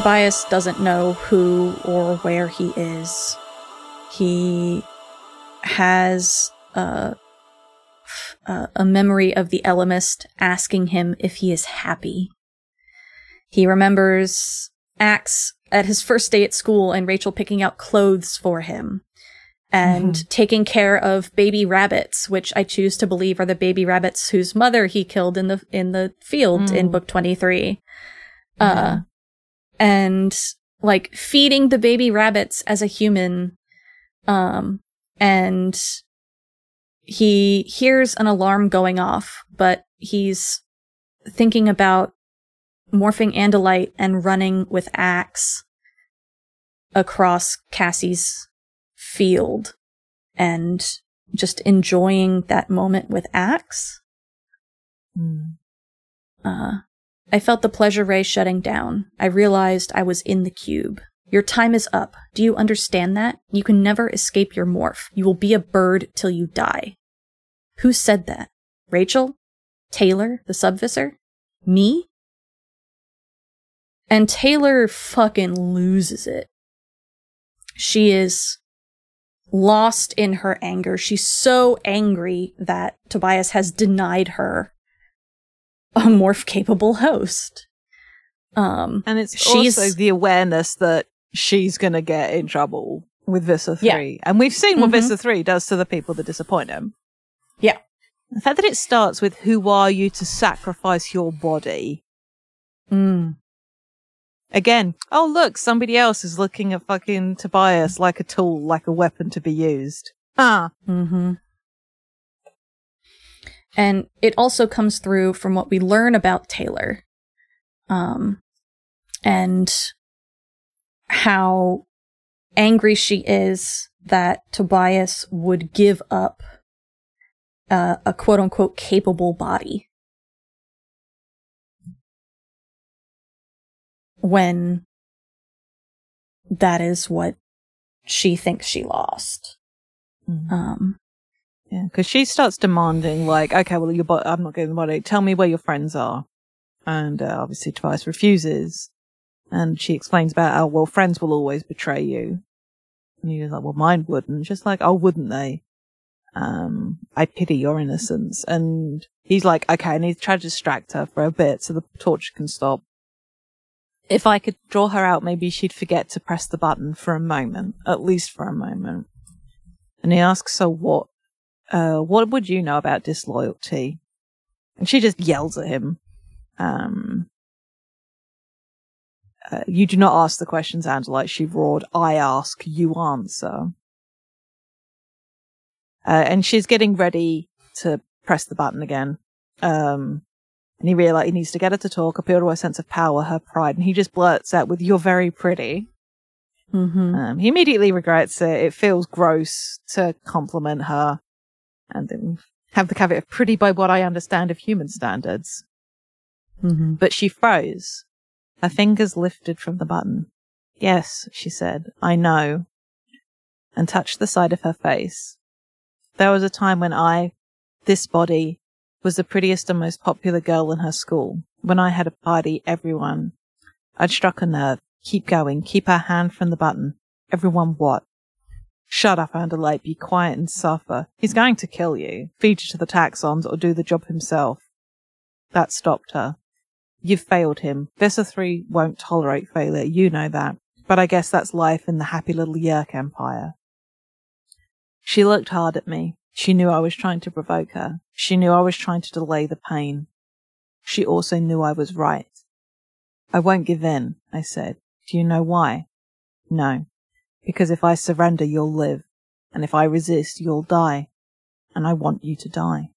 Tobias doesn't know who or where he is. He has a, a memory of the Ellimist asking him if he is happy. He remembers Ax at his first day at school and Rachel picking out clothes for him and mm-hmm. taking care of baby rabbits, which I choose to believe are the baby rabbits whose mother he killed in the in the field mm. in book 23. Uh and like feeding the baby rabbits as a human um and he hears an alarm going off, but he's thinking about morphing Andalite and running with Ax across Cassie's field and just enjoying that moment with Ax. Mm. Uh, I felt the pleasure ray shutting down. I realized I was in the cube. Your time is up. Do you understand that? You can never escape your morph. You will be a bird till you die. Who said that? Rachel? Taylor, the subvisor? Me? And Taylor fucking loses it. She is lost in her anger. She's so angry that Tobias has denied her a morph capable host. Um, and it's she's, also the awareness that she's going to get in trouble with Visser 3. Yeah. And we've seen mm-hmm. what Visser 3 does to the people that disappoint him. Yeah. The fact that it starts with, who are you to sacrifice your body? Mm. Again, oh look, somebody else is looking at fucking Tobias like a tool, like a weapon to be used. Ah. Mm-hmm. And it also comes through from what we learn about Taylor. Um, and how angry she is that Tobias would give up uh, a quote unquote capable body. when that is what she thinks she lost. Mm. Um, yeah, because she starts demanding, like, okay, well, your bo- I'm not getting the body. Tell me where your friends are. And uh, obviously, Tobias refuses. And she explains about, oh, well, friends will always betray you. And he's like, well, mine wouldn't. Just like, oh, wouldn't they? Um, I pity your innocence. And he's like, okay, I need to try to distract her for a bit so the torture can stop if I could draw her out, maybe she'd forget to press the button for a moment, at least for a moment. And he asks her what, uh, what would you know about disloyalty? And she just yells at him. Um, uh, you do not ask the questions, Andalite, she roared. I ask, you answer. Uh, and she's getting ready to press the button again. Um, and he realizes he needs to get her to talk, appeal to her sense of power, her pride, and he just blurts out with, you're very pretty. Mm-hmm. Um, he immediately regrets it. It feels gross to compliment her and then have the caveat of pretty by what I understand of human standards. Mm-hmm. But she froze. Her fingers lifted from the button. Yes, she said, I know. And touched the side of her face. There was a time when I, this body, was the prettiest and most popular girl in her school. When I had a party, everyone. I'd struck a nerve. Keep going. Keep her hand from the button. Everyone what? Shut up, Andalite. Be quiet and suffer. He's going to kill you. Feed you to the Taxxons or do the job himself. That stopped her. You've failed him. Visser 3 won't tolerate failure. You know that. But I guess that's life in the happy little Yeerk Empire. She looked hard at me. She knew I was trying to provoke her. She knew I was trying to delay the pain. She also knew I was right. I won't give in, I said. Do you know why? No. Because if I surrender, you'll live. And if I resist, you'll die. And I want you to die.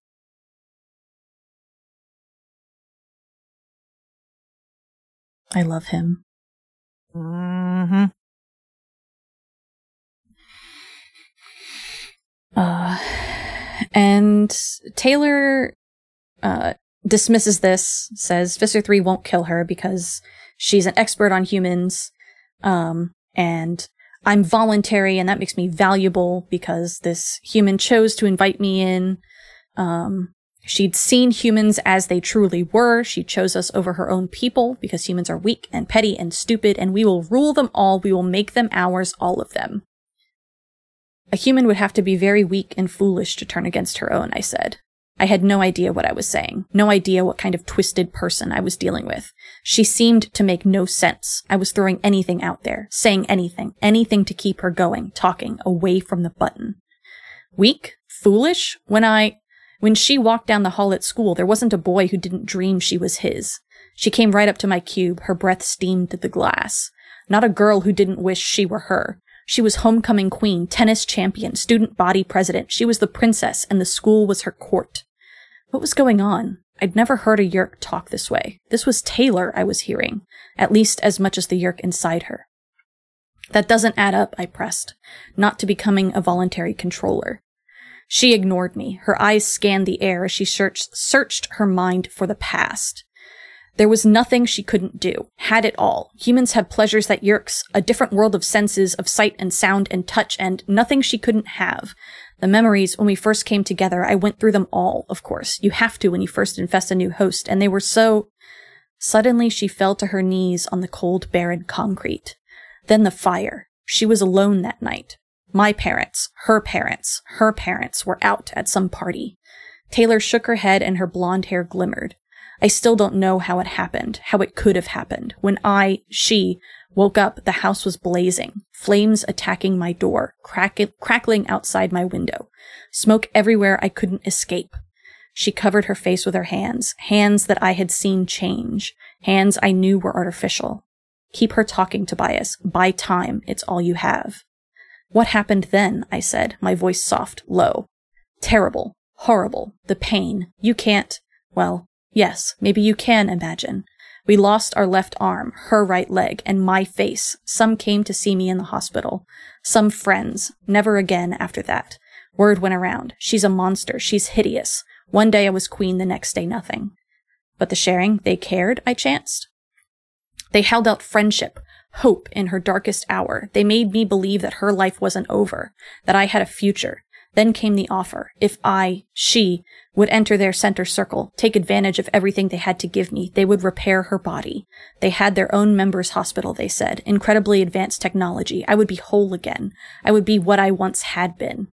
I love him. Mm-hmm. Uh, and Taylor uh, dismisses this, says Visser 3 won't kill her because she's an expert on humans. Um, and I'm voluntary and that makes me valuable because this human chose to invite me in. Um, She'd seen humans as they truly were. She chose us over her own people because humans are weak and petty and stupid, and we will rule them all. We will make them ours, all of them. A human would have to be very weak and foolish to turn against her own, I said. I had no idea what I was saying, no idea what kind of twisted person I was dealing with. She seemed to make no sense. I was throwing anything out there, saying anything, anything to keep her going, talking, away from the button. Weak? Foolish? When I, when she walked down the hall at school, there wasn't a boy who didn't dream she was his. She came right up to my cube, her breath steamed the glass. Not a girl who didn't wish she were her. She was homecoming queen, tennis champion, student body president. She was the princess, and the school was her court. What was going on? I'd never heard a Yeerk talk this way. This was Taylor I was hearing, at least as much as the Yeerk inside her. That doesn't add up, I pressed, not to becoming a voluntary controller. She ignored me. Her eyes scanned the air as she searched, searched her mind for the past. There was nothing she couldn't do. Had it all. Humans have pleasures that Yeerks, a different world of senses, of sight and sound and touch, and nothing she couldn't have. The memories when we first came together, I went through them all, of course. You have to when you first infest a new host, and they were so. Suddenly she fell to her knees on the cold, barren concrete. Then the fire. She was alone that night. My parents, her parents, her parents were out at some party. Taylor shook her head and her blonde hair glimmered. I still don't know how it happened, how it could have happened. When I, she, woke up, the house was blazing, flames attacking my door, crack- crackling outside my window, smoke everywhere I couldn't escape. She covered her face with her hands, hands that I had seen change, hands I knew were artificial. Keep her talking, Tobias. Buy time. It's all you have. What happened then? I said, my voice soft, low. Terrible. Horrible. The pain. You can't. Well, Yes, maybe you can imagine. We lost our left arm, her right leg, and my face. Some came to see me in the hospital. Some friends. Never again after that. Word went around. She's a monster. She's hideous. One day I was queen, the next day nothing. But the sharing, they cared, I chanced. They held out friendship, hope in her darkest hour. They made me believe that her life wasn't over, that I had a future. Then came the offer. If I, she, would enter their center circle, take advantage of everything they had to give me. They would repair her body. They had their own members hospital, they said. Incredibly advanced technology. I would be whole again. I would be what I once had been.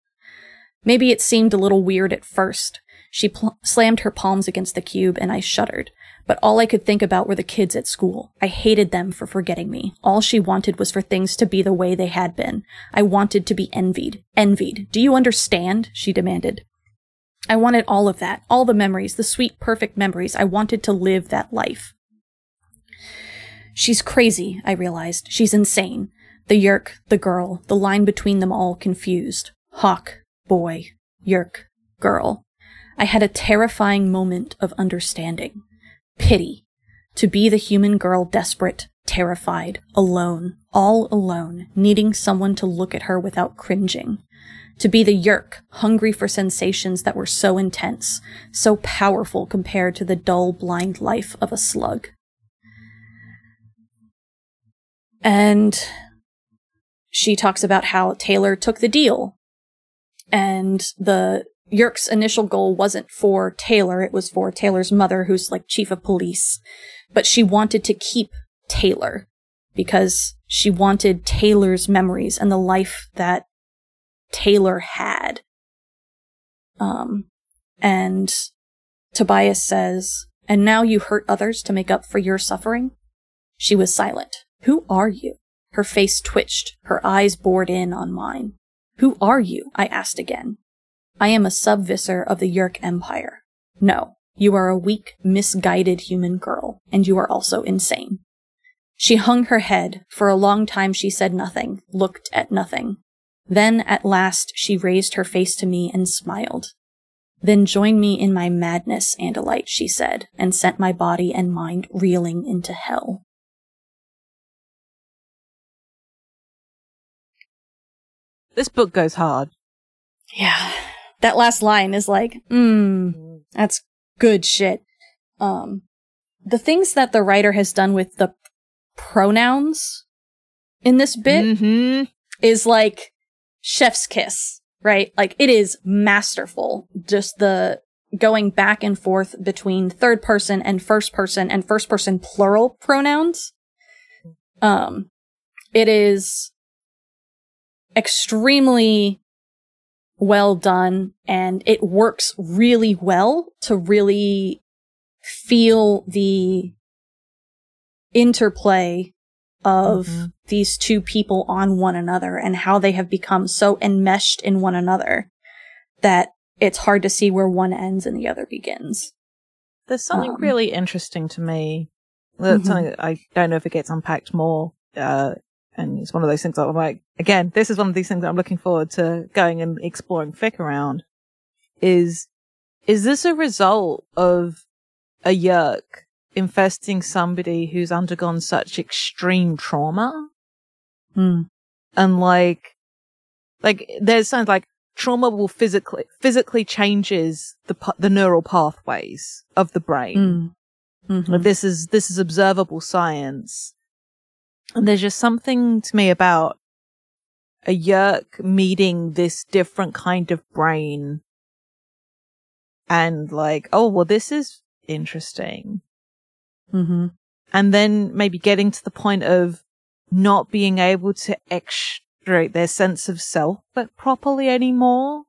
Maybe it seemed a little weird at first. She pl- slammed her palms against the cube and I shuddered. But all I could think about were the kids at school. I hated them for forgetting me. All she wanted was for things to be the way they had been. I wanted to be envied. Envied. Do you understand? She demanded. I wanted all of that, all the memories, the sweet, perfect memories. I wanted to live that life. She's crazy, I realized. She's insane. The Yeerk, the girl, the line between them all confused. Hawk, boy, Yeerk, girl. I had a terrifying moment of understanding. Pity. To be the human girl desperate, terrified, alone, all alone, needing someone to look at her without cringing to be the Yeerk, hungry for sensations that were so intense, so powerful compared to the dull, blind life of a slug. And she talks about how Taylor took the deal. And the Yeerk's initial goal wasn't for Taylor, it was for Taylor's mother, who's like chief of police. But she wanted to keep Taylor because she wanted Taylor's memories and the life that Taylor had. Um, and Tobias says, And now you hurt others to make up for your suffering? She was silent. Who are you? Her face twitched, her eyes bored in on mine. Who are you? I asked again. I am a subvisor of the Yeerk Empire. No, you are a weak, misguided human girl, and you are also insane. She hung her head. For a long time she said nothing, looked at nothing. Then at last she raised her face to me and smiled. Then join me in my madness, Andalite, she said, and sent my body and mind reeling into hell. This book goes hard. Yeah. That last line is like, mmm, that's good shit. Um, the things that the writer has done with the pronouns in this bit Mm-hmm. is like chef's kiss, right? Like it is masterful. Just the going back and forth between third person and first person and first person plural pronouns. Um, it is extremely well done and it works really well to really feel the interplay of mm-hmm. these two people on one another and how they have become so enmeshed in one another that it's hard to see where one ends and the other begins. There's something um, really interesting to me. That's mm-hmm. something that I don't know if it gets unpacked more. Uh, and it's one of those things that I'm like, again, this is one of these things that I'm looking forward to going and exploring fic around. Is, is this a result of a Yeerk infesting somebody who's undergone such extreme trauma. Hmm. And like, like there's something like trauma will physically, physically changes the, the neural pathways of the brain. Mm. Mm-hmm. This is, this is observable science. And there's just something to me about a Yeerk meeting this different kind of brain and like, oh, well, this is interesting. Mm-hmm. And then maybe getting to the point of not being able to extract their sense of self but properly anymore.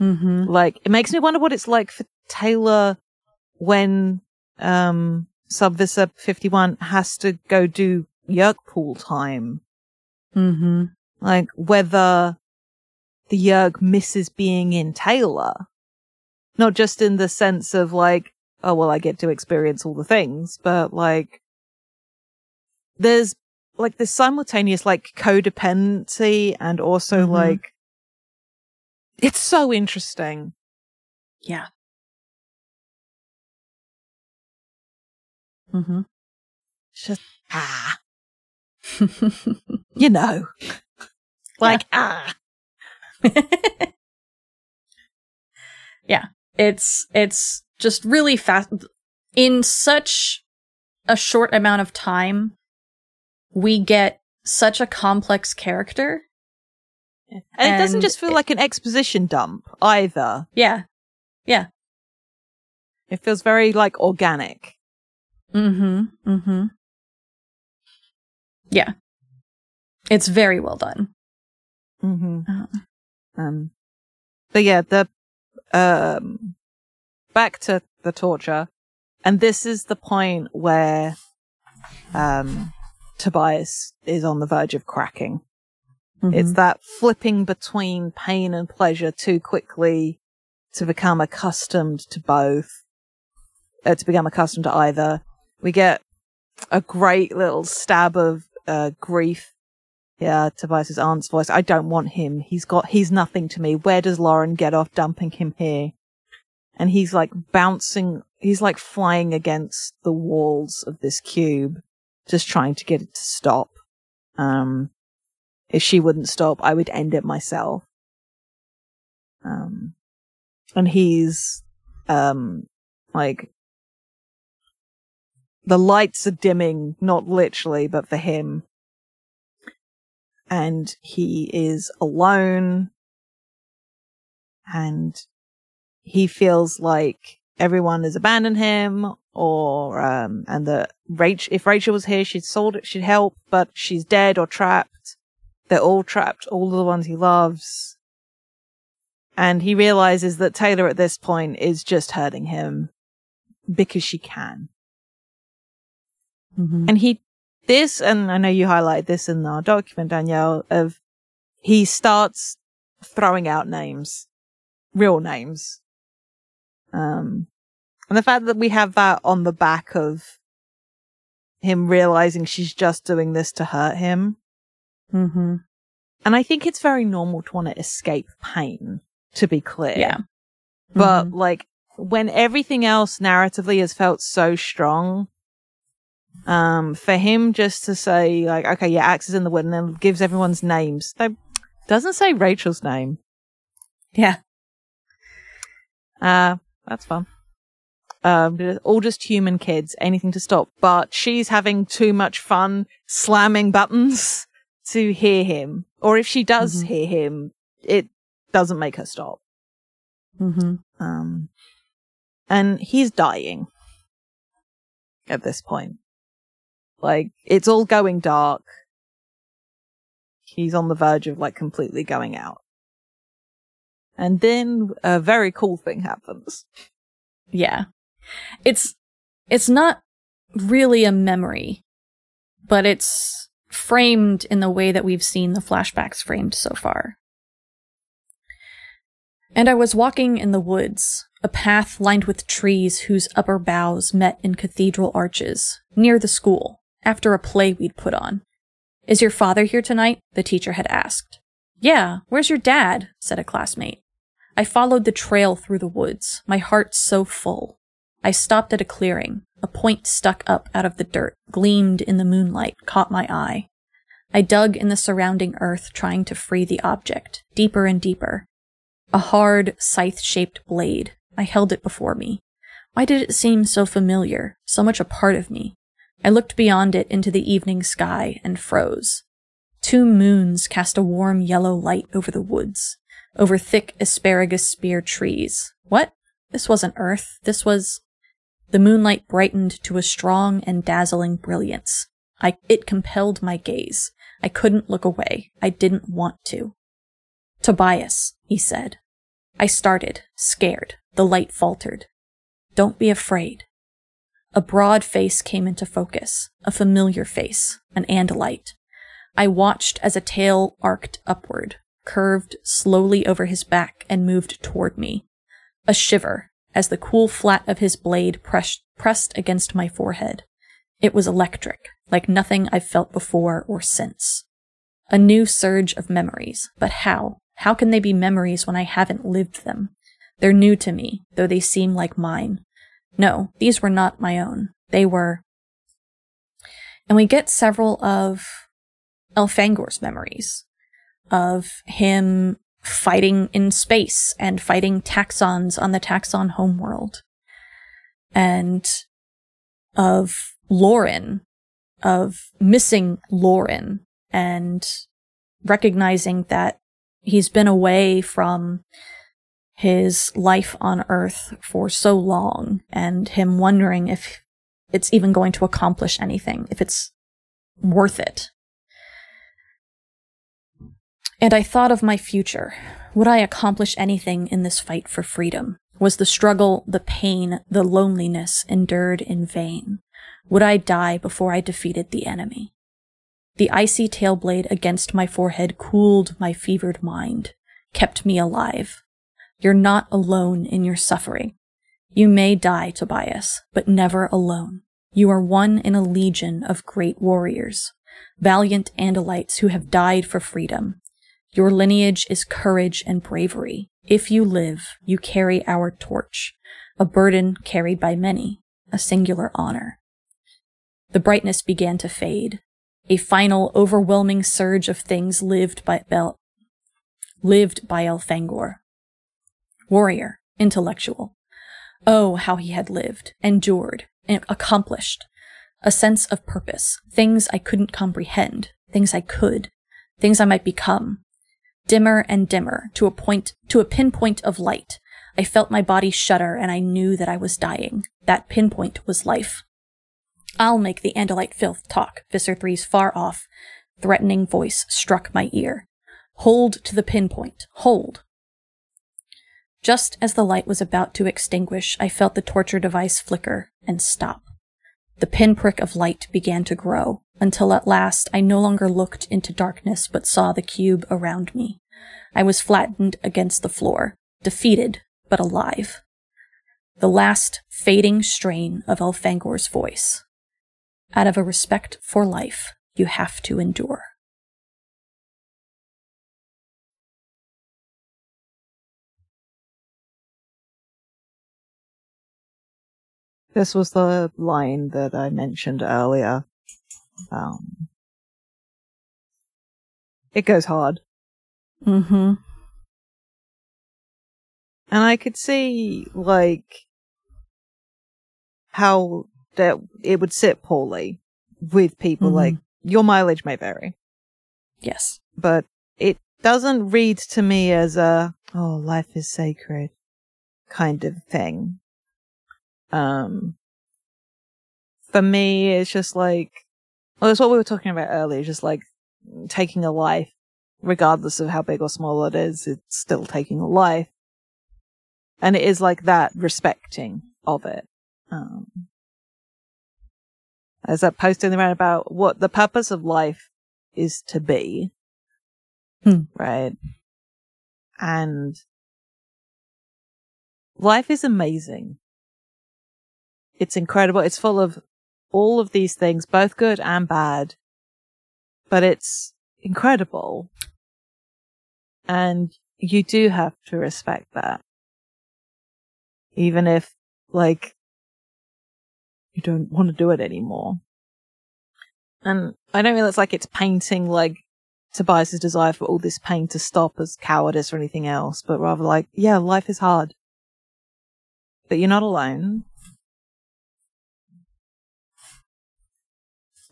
Mm-hmm. Like, it makes me wonder what it's like for Taylor when, um, Subvisa 51 has to go do Yeerk pool time. Mm-hmm. Like, whether the Yeerk misses being in Taylor. Not just in the sense of like, oh, well, I get to experience all the things, but like, there's like this simultaneous like codependency and also mm-hmm. like, it's so interesting. Yeah. Mm-hmm. Just, ah. you know, like, ah. yeah. It's, it's just really fast. In such a short amount of time we get such a complex character. And, and it doesn't just feel it, like an exposition dump either. Yeah. Yeah. It feels very like organic. Mm-hmm. Mm-hmm yeah it's very well done mm-hmm uh, um but yeah the um back to the torture. And this is the point where um, Tobias is on the verge of cracking. Mm-hmm. It's that flipping between pain and pleasure too quickly to become accustomed to both, uh, to become accustomed to either. We get a great little stab of uh, grief. Yeah, Tobias's aunt's voice. I don't want him. He's got, he's nothing to me. Where does Loren get off dumping him here? and he's like bouncing, he's like flying against the walls of this cube, just trying to get it to stop. Um, if she wouldn't stop, I would end it myself. Um, and he's, um, like, the lights are dimming, not literally, but for him. And he is alone. And he feels like everyone has abandoned him or um and that Rachel if Rachel was here she'd sold it she'd help but she's dead or trapped they're all trapped all the ones he loves and he realizes that Taylor at this point is just hurting him because she can mm-hmm. and he this and I know you highlight this in our document Danielle of he starts throwing out names real names um, and the fact that we have that on the back of him realizing she's just doing this to hurt him. Mm-hmm. And I think it's very normal to want to escape pain, to be clear. Yeah. But mm-hmm. like when everything else narratively has felt so strong, um, for him just to say like, okay, yeah, Ax is in the wood and then gives everyone's names. Doesn't say Rachel's name. Yeah. Uh, that's fun. Um, all just human kids, anything to stop. But she's having too much fun slamming buttons to hear him. Or if she does mm-hmm. hear him, it doesn't make her stop. Mm-hmm. Um, And he's dying at this point. Like, it's all going dark. He's on the verge of like completely going out. And then a very cool thing happens. Yeah. It's it's not really a memory, but it's framed in the way that we've seen the flashbacks framed so far. And I was walking in the woods, a path lined with trees whose upper boughs met in cathedral arches, near the school, after a play we'd put on. Is your father here tonight? the teacher had asked. Yeah, where's your dad? said a classmate. I followed the trail through the woods, my heart so full. I stopped at a clearing. A point stuck up out of the dirt, gleamed in the moonlight, caught my eye. I dug in the surrounding earth, trying to free the object, deeper and deeper. A hard, scythe shaped blade. I held it before me. Why did it seem so familiar, so much a part of me? I looked beyond it into the evening sky and froze. Two moons cast a warm yellow light over the woods, over thick asparagus spear trees. What? This wasn't Earth. This was. The moonlight brightened to a strong and dazzling brilliance. I, it compelled my gaze. I couldn't look away. I didn't want to. Tobias, he said. I started, scared. The light faltered. Don't be afraid. A broad face came into focus, a familiar face, an Andalite. I watched as a tail arced upward, curved slowly over his back, and moved toward me. A shiver as the cool flat of his blade pressed, pressed against my forehead. It was electric, like nothing I've felt before or since. A new surge of memories, but how? How can they be memories when I haven't lived them? They're new to me, though they seem like mine. No, these were not my own. They were. And we get several of Elfangor's memories of him fighting in space and fighting Taxxons on the Taxxon homeworld. And of Loren, of missing Loren and recognizing that he's been away from his life on Earth for so long and him wondering if it's even going to accomplish anything, if it's worth it. And I thought of my future. Would I accomplish anything in this fight for freedom? Was the struggle, the pain, the loneliness endured in vain? Would I die before I defeated the enemy? The icy tail blade against my forehead cooled my fevered mind, kept me alive. You're not alone in your suffering. You may die, Tobias, but never alone. You are one in a legion of great warriors, valiant Andalites who have died for freedom. Your lineage is courage and bravery. If you live, you carry our torch, a burden carried by many, a singular honor. The brightness began to fade. A final, overwhelming surge of things lived by Bel, lived by Elfangor warrior, intellectual. Oh, how he had lived, endured, and accomplished. A sense of purpose, things I couldn't comprehend, things I could, things I might become. Dimmer and dimmer, to a point, to a pinpoint of light. I felt my body shudder and I knew that I was dying. That pinpoint was life. I'll make the Andalite filth talk, Visser Three's far off, threatening voice struck my ear. Hold to the pinpoint. Hold. Just as the light was about to extinguish, I felt the torture device flicker and stop. The pinprick of light began to grow, until at last I no longer looked into darkness but saw the cube around me. I was flattened against the floor, defeated but alive. The last fading strain of Elfangor's voice. Out of a respect for life, you have to endure. This was the line that I mentioned earlier. Um, it goes hard. Mm-hmm. And I could see, like, how that it would sit poorly with people. Mhm. Like, your mileage may vary, Yes. but it doesn't read to me as a, oh, life is sacred kind of thing. Um, for me, it's just like, well, it's what we were talking about earlier, just like taking a life, regardless of how big or small it is, it's still taking a life. And it is like that respecting of it. Um, as that post in the round about what the purpose of life is to be. Hmm. Right. And life is amazing. It's incredible. It's full of all of these things, both good and bad, but it's incredible. And you do have to respect that. Even if, like, you don't want to do it anymore. And I don't mean it's like it's painting like Tobias's desire for all this pain to stop as cowardice or anything else, but rather like, yeah, life is hard. But you're not alone.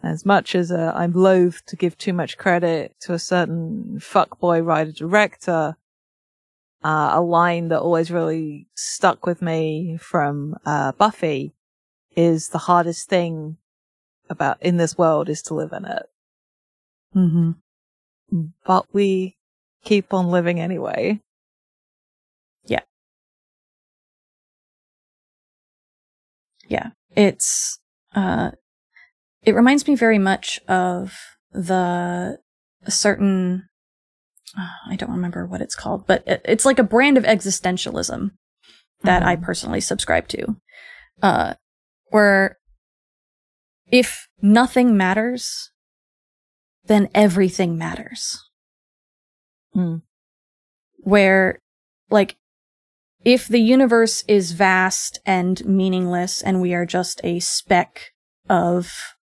As much as uh, I'm loath to give too much credit to a certain fuckboy writer director, uh, a line that always really stuck with me from uh, Buffy is the hardest thing about in this world is to live in it. Mm-hmm. But we keep on living anyway. Yeah. Yeah. It's, uh, it reminds me very much of the a certain, uh, I don't remember what it's called, but it, it's like a brand of existentialism that I Mhm. personally subscribe to. Uh, where if nothing matters, then everything matters. Mm. Where, like, if the universe is vast and meaningless and we are just a speck of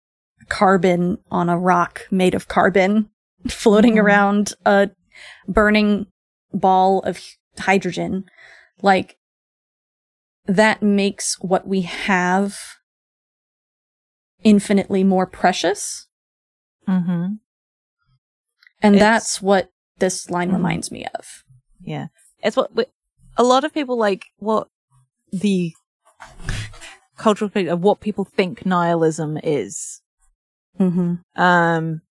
carbon on a rock made of carbon floating Mhm. around a burning ball of hydrogen, like, that makes what we have infinitely more precious. Mm-hmm. And It's- that's what this line Mhm. reminds me of. Yeah. It's what we, a lot of people like what the cultural thing of what people think nihilism is. Mm-hmm. Um,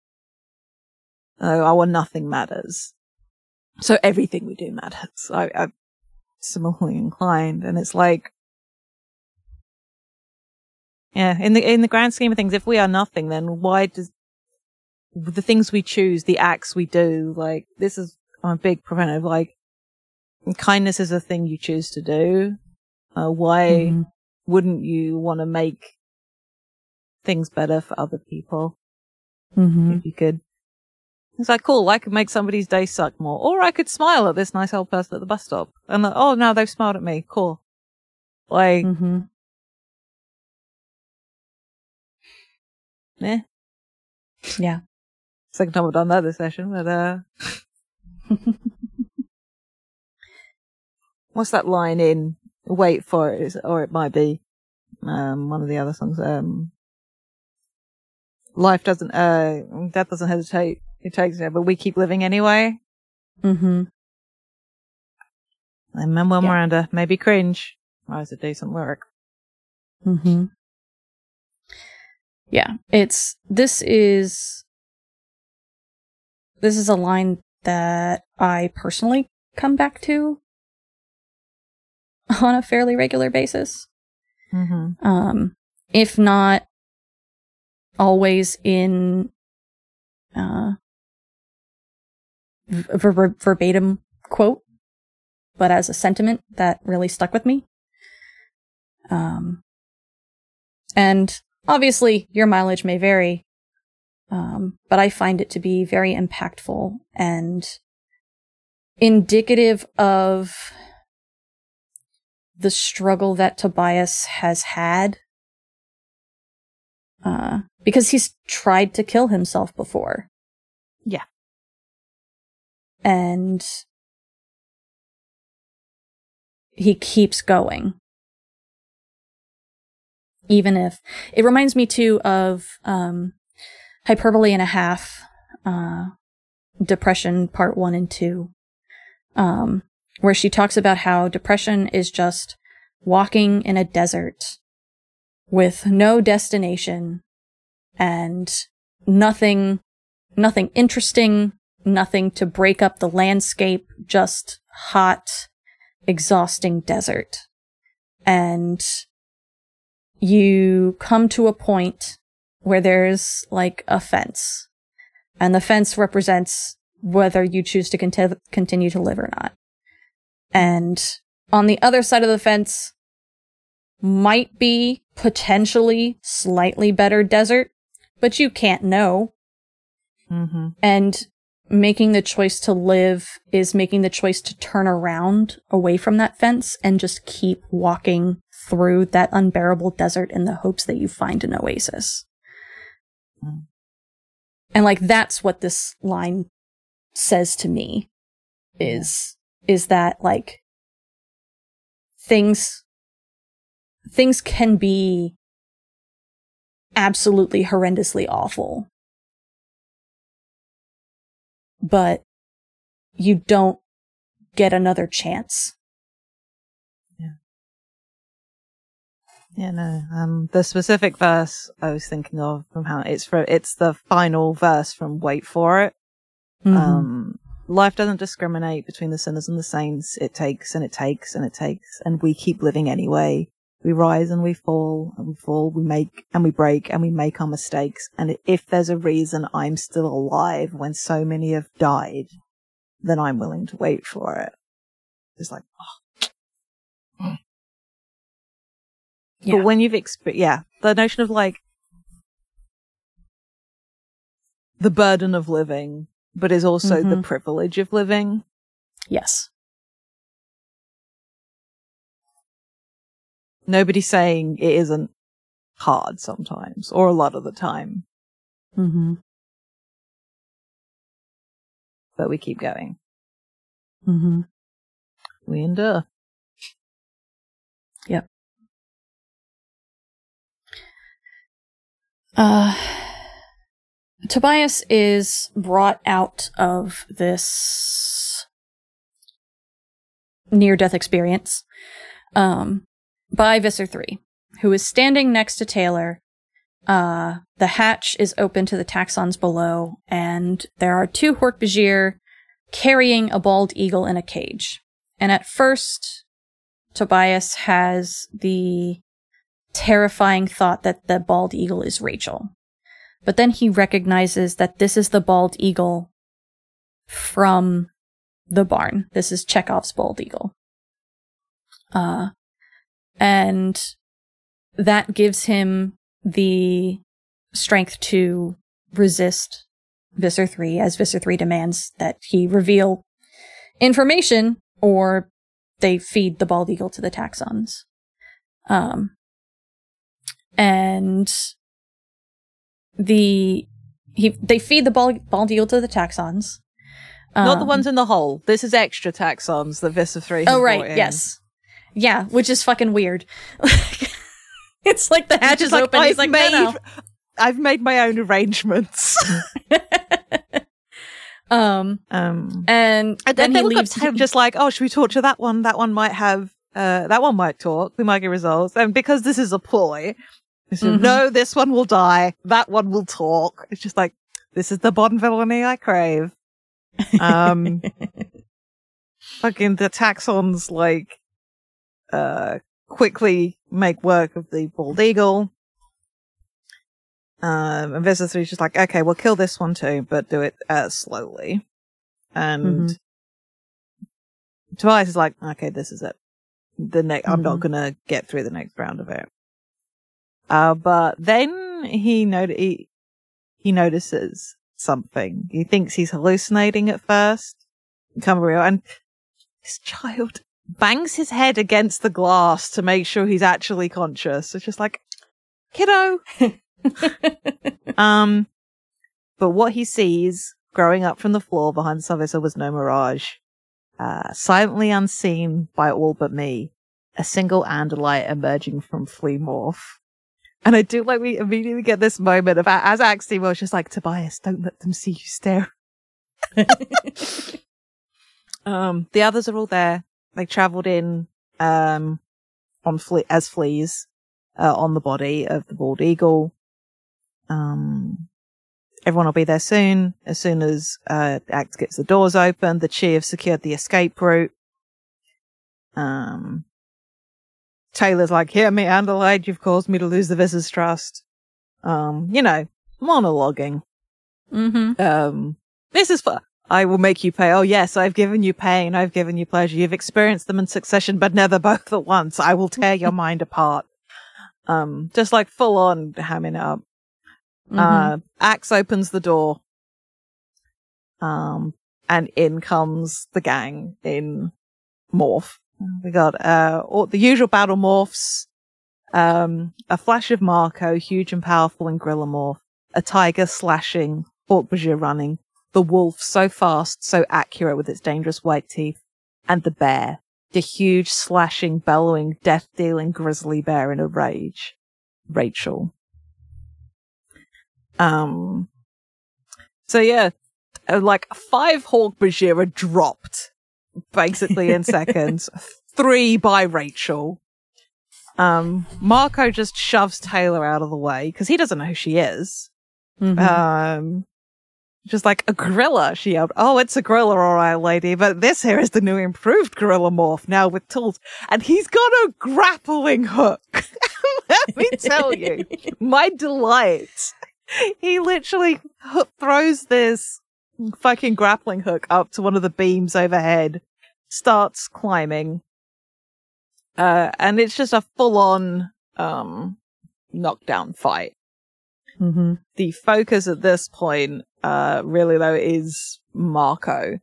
oh, oh, well, nothing matters. So everything we do matters. I, I'm similarly inclined, and it's like, yeah, in the in the grand scheme of things, if we are nothing, then why does the things we choose, the acts we do, like this is I'm a big proponent of like kindness is a thing you choose to do. Uh, why Mhm. wouldn't you want to make things better for other people? Mm-hmm. if you could. It's like, cool, I could make somebody's day suck more. Or I could smile at this nice old person at the bus stop. And like, oh, now they've smiled at me. Cool. Like, Mhm. eh. Yeah. Second time I've done that this session, but, uh, what's that line in Wait for It? or it might be, um, one of the other songs, um, life doesn't, uh, death doesn't hesitate. It takes it, but we keep living anyway. Mm-hmm. And Manuel Yeah. Miranda, maybe cringe. Oh, it's a decent lyric. Mm-hmm. Yeah, it's this is this is a line that I personally come back to on a fairly regular basis. Mm-hmm. um, if not always in uh, ver- ver- verbatim quote, but as a sentiment that really stuck with me. Um, and obviously, your mileage may vary, um, but I find it to be very impactful and indicative of the struggle that Tobias has had. Uh, because he's tried to kill himself before. Yeah. And he keeps going. Even if it reminds me too of um, hyperbole and a half, uh, depression part one and two, um, where she talks about how depression is just walking in a desert with no destination and nothing, nothing interesting, nothing to break up the landscape, just hot, exhausting desert. And you come to a point where there's like a fence and the fence represents whether you choose to cont- continue to live or not. And on the other side of the fence might be potentially slightly better desert, but you can't know. Mm-hmm. And making the choice to live is making the choice to turn around away from that fence and just keep walking through that unbearable desert in the hopes that you find an oasis. Mm. And like that's what this line says to me is is that like things things can be absolutely horrendously awful but you don't get another chance Yeah, no. Um, the specific verse I was thinking of from how it's for it's the final verse from Wait for It. Mhm. Um, life doesn't discriminate between the sinners and the saints. It takes and it takes and it takes, and we keep living anyway. We rise and we fall and we fall. We make and we break and we make our mistakes. And if there's a reason I'm still alive when so many have died, then I'm willing to wait for it. It's like, yeah. But when you've experienced, yeah, the notion of like the burden of living, but is also the Mhm. privilege of living. yes Nobody's saying it isn't hard sometimes or a lot of the time, mm-hmm. but we keep going. Mm-hmm. We endure. Uh, Tobias is brought out of this near death experience um, by Visser 3, who is standing next to Taylor. Uh, the hatch is open to the Taxxons below, and there are two Hork-Bajir carrying a bald eagle in a cage. And at first, Tobias has the terrifying thought that the bald eagle is Rachel. But then he recognizes that this is the bald eagle from the barn. This is Chekhov's bald eagle. Uh, and that gives him the strength to resist Visser 3 as Visser 3 demands that he reveal information or they feed the bald eagle to the Taxxons. Um, and the he they feed the bald, bald eagle to the Taxxons. Not the Um, ones in the hole. This is extra Taxxons that Visser 3 has Oh right, yes, yeah, which is fucking weird. it's like the hatch is open. He's like, made, no, I've made my own arrangements. um, um, and and then then he they look leaves. him just like, oh, should we torture that one? That one might have, uh, that one might talk. We might get results. And because this is a ploy, Mhm. no, this one will die. That one will talk. It's just like, this is the Bond villainy I crave. Um, fucking the Taxxons like, uh, quickly make work of the bald eagle. Um, and Visser 3 is just like, okay, we'll kill this one too, but do it, uh, slowly. And Mhm. Tobias is like, okay, this is it. The next, I'm not Mhm. gonna get through the next round of it. Uh, but then he noti- he, he notices something. He thinks he's hallucinating at first. come real. And this child bangs his head against the glass to make sure he's actually conscious. It's just like, kiddo. um, but what he sees growing up from the floor behind the surface was no mirage. Uh, silently unseen by all but me, a single Andalite emerging from Flea Morph. And I do like we immediately get this moment of as Axie was just like, Tobias, don't let them see you stare. um, the others are all there. They traveled in, um, on fle- as fleas. uh, on the body of the bald eagle. Um, everyone will be there soon. As soon as uh, Ax gets the doors open, the Chee have secured the escape route. Um, Taylor's like, "Hear me, Andalite. You've caused me to lose the Visser's trust." Um, you know, monologuing. Mm-hmm. Um, this is fun. I will make you pay. Oh yes, I've given you pain. I've given you pleasure. You've experienced them in succession, but never both at once. I will tear your mind apart. Um, just like full on hamming up. Mm-hmm. Uh, Ax opens the door. Um, and in comes the gang in morph. We got, uh, all the usual battle morphs. Um, a flash of Marco, huge and powerful in Gorilla Morph. A tiger slashing, Hork-Bajir running. The wolf so fast, so accurate with its dangerous white teeth. And the bear, the huge slashing, bellowing, death dealing grizzly bear in a rage. Rachel. Um, so yeah, uh, like five Hork-Bajir are dropped basically in seconds. Three by Rachel. Um, Marco just shoves Taylor out of the way because he doesn't know who she is. Mhm. Um, just like a gorilla, she yelled. Oh, it's a gorilla, all right, lady. But this here is the new improved gorilla morph now with tools. And he's got a grappling hook. Let me tell you, my delight. He literally throws this fucking grappling hook up to one of the beams overhead, starts climbing. Uh, and it's just a full on, um, knockdown fight Mhm. the focus at this point, uh, really though, is Marco,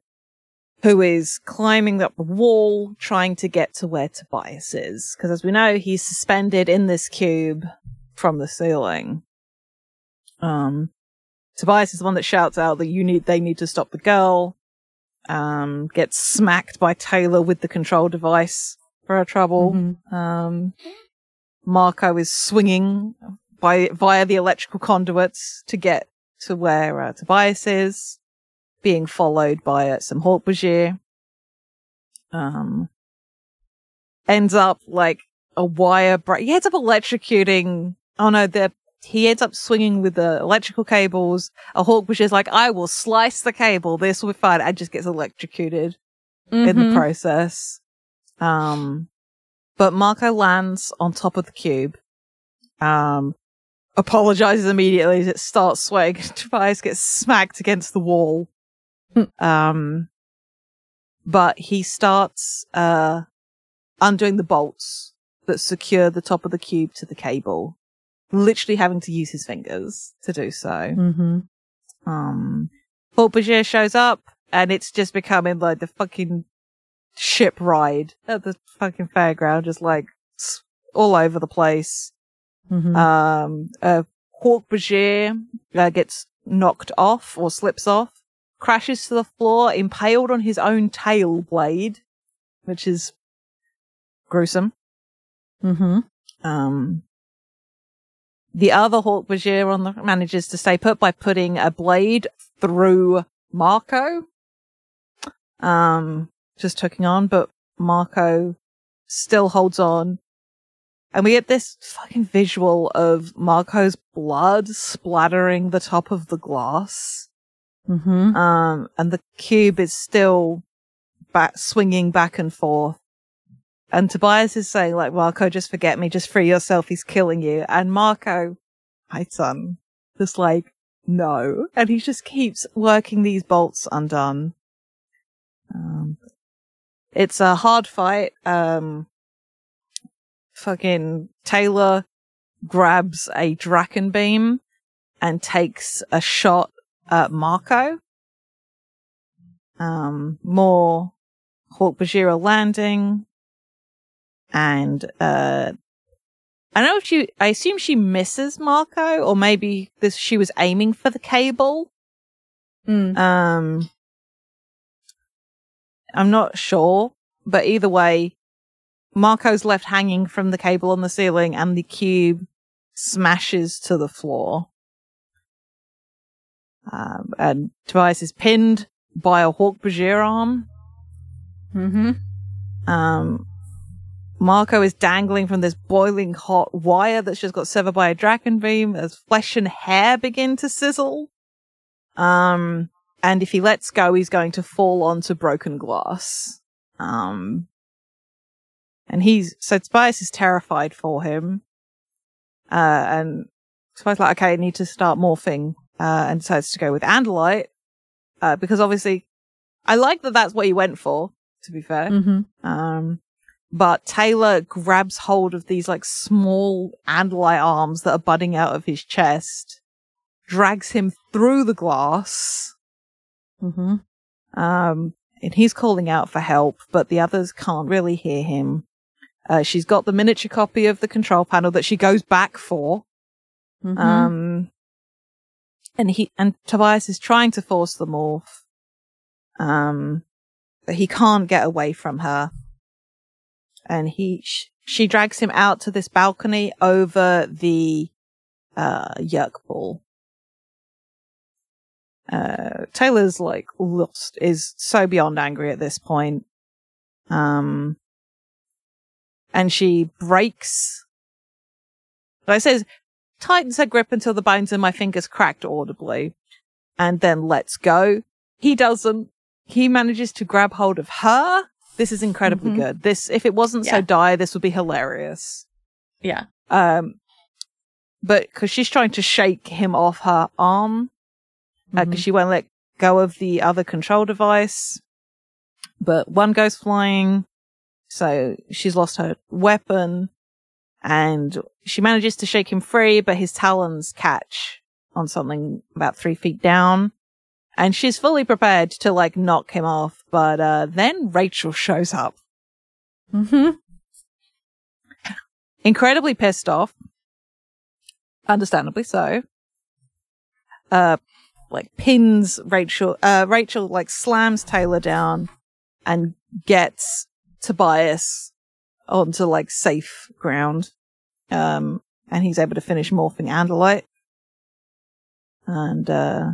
who is climbing up the wall, trying to get to where Tobias is. Because as we know, he's suspended in this cube from the ceiling. Um, Tobias is the one that shouts out that you need, they need to stop the girl. Um, gets smacked by Taylor with the control device for her trouble. Mhm. Um, Marco is swinging by via the electrical conduits to get to where uh, Tobias is, being followed by uh, some Hork-Bajir. Um, ends up like a wire break. He ends up electrocuting. Oh no, the he ends up swinging with the electrical cables. A Hork-Bajir is like, I will slice the cable. This will be fine. And just gets electrocuted in the Mhm. process. Um, but Marco lands on top of the cube. Um, apologizes immediately as it starts swaying. Tobias gets smacked against the wall. Hmm. Um, but he starts, uh, undoing the bolts that secure the top of the cube to the cable. Literally having to use his fingers to do so. Mhm. Um, Hork Bajir shows up and it's just becoming like the fucking ship ride at the fucking fairground, just like all over the place. Mhm. Um, uh, Hork Bajir uh, gets knocked off or slips off, crashes to the floor, impaled on his own tail blade, which is gruesome. Mhm. Um, the other Hork Bajir on the manages to stay put by putting a blade through Marco. Um, just hooking on, but Marco still holds on. And we get this fucking visual of Marco's blood splattering the top of the glass. Mhm. Um, and the cube is still back, swinging back and forth. And Tobias is saying, like, Marco, just forget me, just free yourself, he's killing you. And Marco, my son, just like, no. And he just keeps working these bolts undone. Um, it's a hard fight. Um, fucking Taylor grabs a Dracon beam and takes a shot at Marco. Um, more Hawk Bajira landing. And, uh, I don't know if she, I assume she misses Marco, or maybe this, she was aiming for the cable. Mm. Um, I'm not sure, but either way, Marco's left hanging from the cable on the ceiling and the cube smashes to the floor. Um, and Tobias is pinned by a Hork Bajir arm. Mhm. Um, Marco is dangling from this boiling hot wire that's just got severed by a Dracon beam as flesh and hair begin to sizzle. Um, and if he lets go, he's going to fall onto broken glass. Um, and he's, so Tobias is terrified for him. Uh, and Tobias like, okay, I need to start morphing, uh, and decides to go with Andalite, uh, because obviously I like that that's what he went for, to be fair. Mm-hmm. Um, but Taylor grabs hold of these like small Andalite arms that are budding out of his chest, drags him through the glass. Mm-hmm. Um, and he's calling out for help, but the others can't really hear him. Uh, she's got the miniature copy of the control panel that she goes back for. Mm-hmm. Um, and he, and Tobias is trying to force them off. Um, but he can't get away from her. And he, sh- she drags him out to this balcony over the, uh, Yeerk pool. Uh, Taylor's like lost, is so beyond angry at this point. Um, and she breaks, I says, tightens her grip until the bones in my fingers cracked audibly and then lets go. He doesn't. He manages to grab hold of her. This is incredibly Mhm. good. This, if it wasn't so dire, this would be hilarious. Yeah. Um, but cause she's trying to shake him off her arm, because Mhm. she won't let go of the other control device. But one goes flying. So she's lost her weapon and she manages to shake him free, but his talons catch on something about three feet down. And she's fully prepared to like knock him off. But, uh, then Rachel shows up Mm-hmm. incredibly pissed off. Understandably so. Uh, like pins Rachel, uh, Rachel like slams Taylor down and gets Tobias onto like safe ground. Um, and he's able to finish morphing Andalite. And, uh,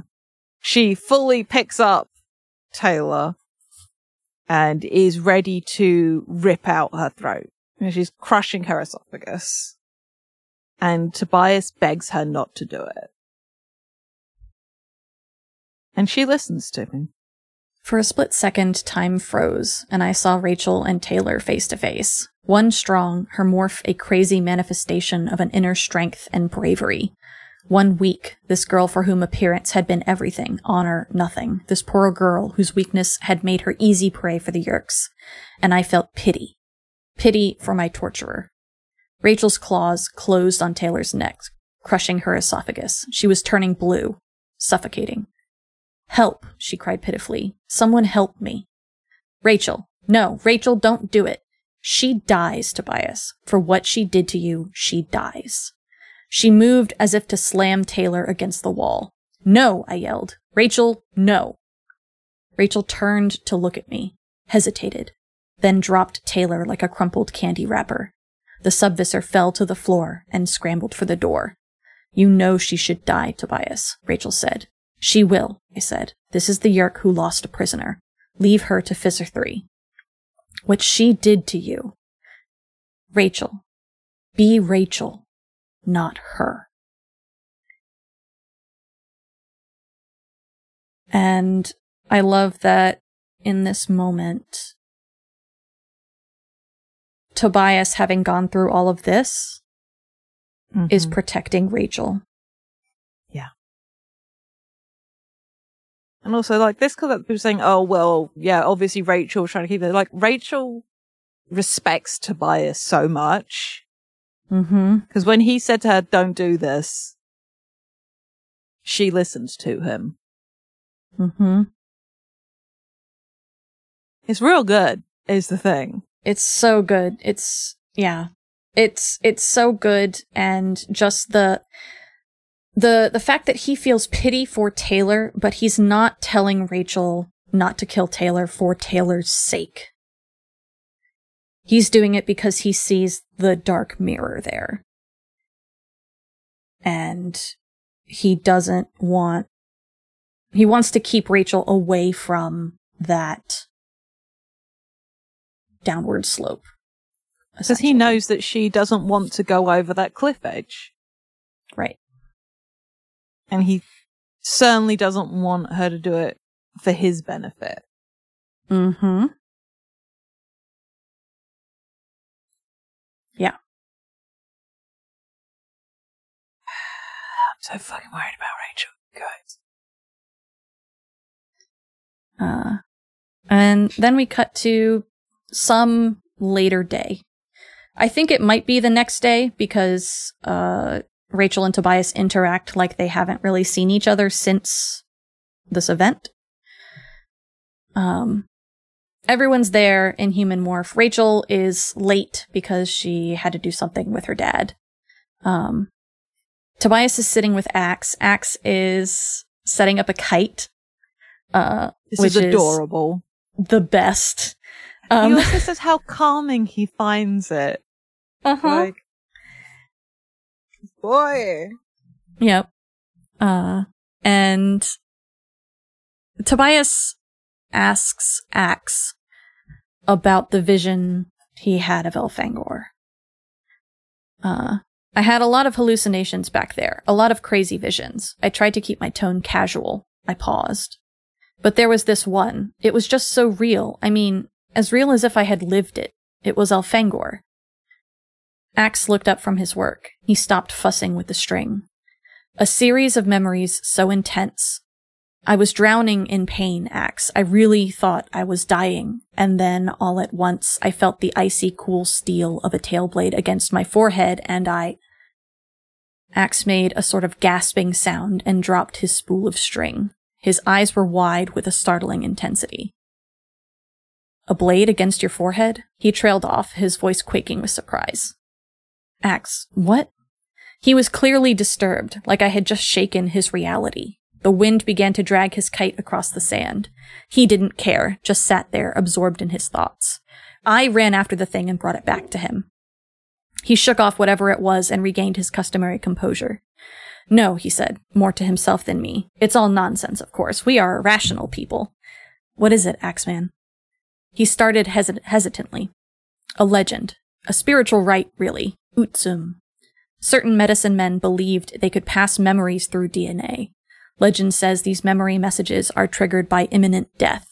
she fully picks up Taylor and is ready to rip out her throat. She's crushing her esophagus. And Tobias begs her not to do it. And she listens to him. For a split second, time froze, and I saw Rachel and Taylor face to face. One strong, her morph a crazy manifestation of an inner strength and bravery. One weak, this girl for whom appearance had been everything, honor nothing. This poor girl whose weakness had made her easy prey for the Yeerks. And I felt pity. Pity for my torturer. Rachel's claws closed on Taylor's neck, crushing her esophagus. She was turning blue, suffocating. Help, she cried pitifully. Someone help me. Rachel. No, Rachel, don't do it. She dies, Tobias. For what she did to you, she dies. She moved as if to slam Taylor against the wall. No, I yelled. Rachel, no. Rachel turned to look at me, hesitated, then dropped Taylor like a crumpled candy wrapper. The subvisser fell to the floor and scrambled for the door. You know she should die, Tobias, Rachel said. She will, I said. This is the Yeerk who lost a prisoner. Leave her to Visser 3. What she did to you. Rachel. Be Rachel, not her. And I love that in this moment, Tobias, having gone through all of this, is Mhm. protecting Rachel. And also, like, this because people saying, oh, well, yeah, obviously Rachel was trying to keep it. Like, Rachel respects Tobias so much. Mm-hmm. Because when he said to her, don't do this, she listened to him. Mm-hmm. It's real good, is the thing. It's so good. It's yeah. It's it's so good and just the the the fact that he feels pity for Taylor, but he's not telling Rachel not to kill Taylor for Taylor's sake. He's doing it because he sees the dark mirror there. And he doesn't want he wants to keep Rachel away from that downward slope. Because he knows that she doesn't want to go over that cliff edge. Right. And he certainly doesn't want her to do it for his benefit. Mm-hmm. Yeah. I'm so fucking worried about Rachel. Guys. Uh, and then we cut to some later day. I think it might be the next day because uh, Rachel and Tobias interact like they haven't really seen each other since this event. Um, everyone's there in human morph. Rachel is late because she had to do something with her dad. Um, Tobias is sitting with Ax. Ax is setting up a kite. Uh, This which is adorable. the best. he Um, also says how calming he finds it. uh-huh. Like, boy. Yep. Uh, and Tobias asks Ax about the vision he had of Elfangor. Uh, I had a lot of hallucinations back there, a lot of crazy visions. I tried to keep my tone casual. I paused. But there was this one. It was just so real. I mean, as real as if I had lived it. It was Elfangor. Ax looked up from his work. He stopped fussing with the string. A series of memories so intense. I was drowning in pain, Ax. I really thought I was dying. And then, all at once, I felt the icy cool steel of a tail blade against my forehead, and I. Ax made a sort of gasping sound and dropped his spool of string. His eyes were wide with a startling intensity. A blade against your forehead? He trailed off, his voice quaking with surprise. Ax, what? He was clearly disturbed, like I had just shaken his reality. The wind began to drag his kite across the sand. He didn't care, just sat there, absorbed in his thoughts. I ran after the thing and brought it back to him. He shook off whatever it was and regained his customary composure. No, he said, more to himself than me. It's all nonsense, of course. We are rational people. What is it, Axeman? He started hesit- hesitantly. A legend. A spiritual rite, really. Utsum. Certain medicine men believed they could pass memories through DNA. Legend says these memory messages are triggered by imminent death,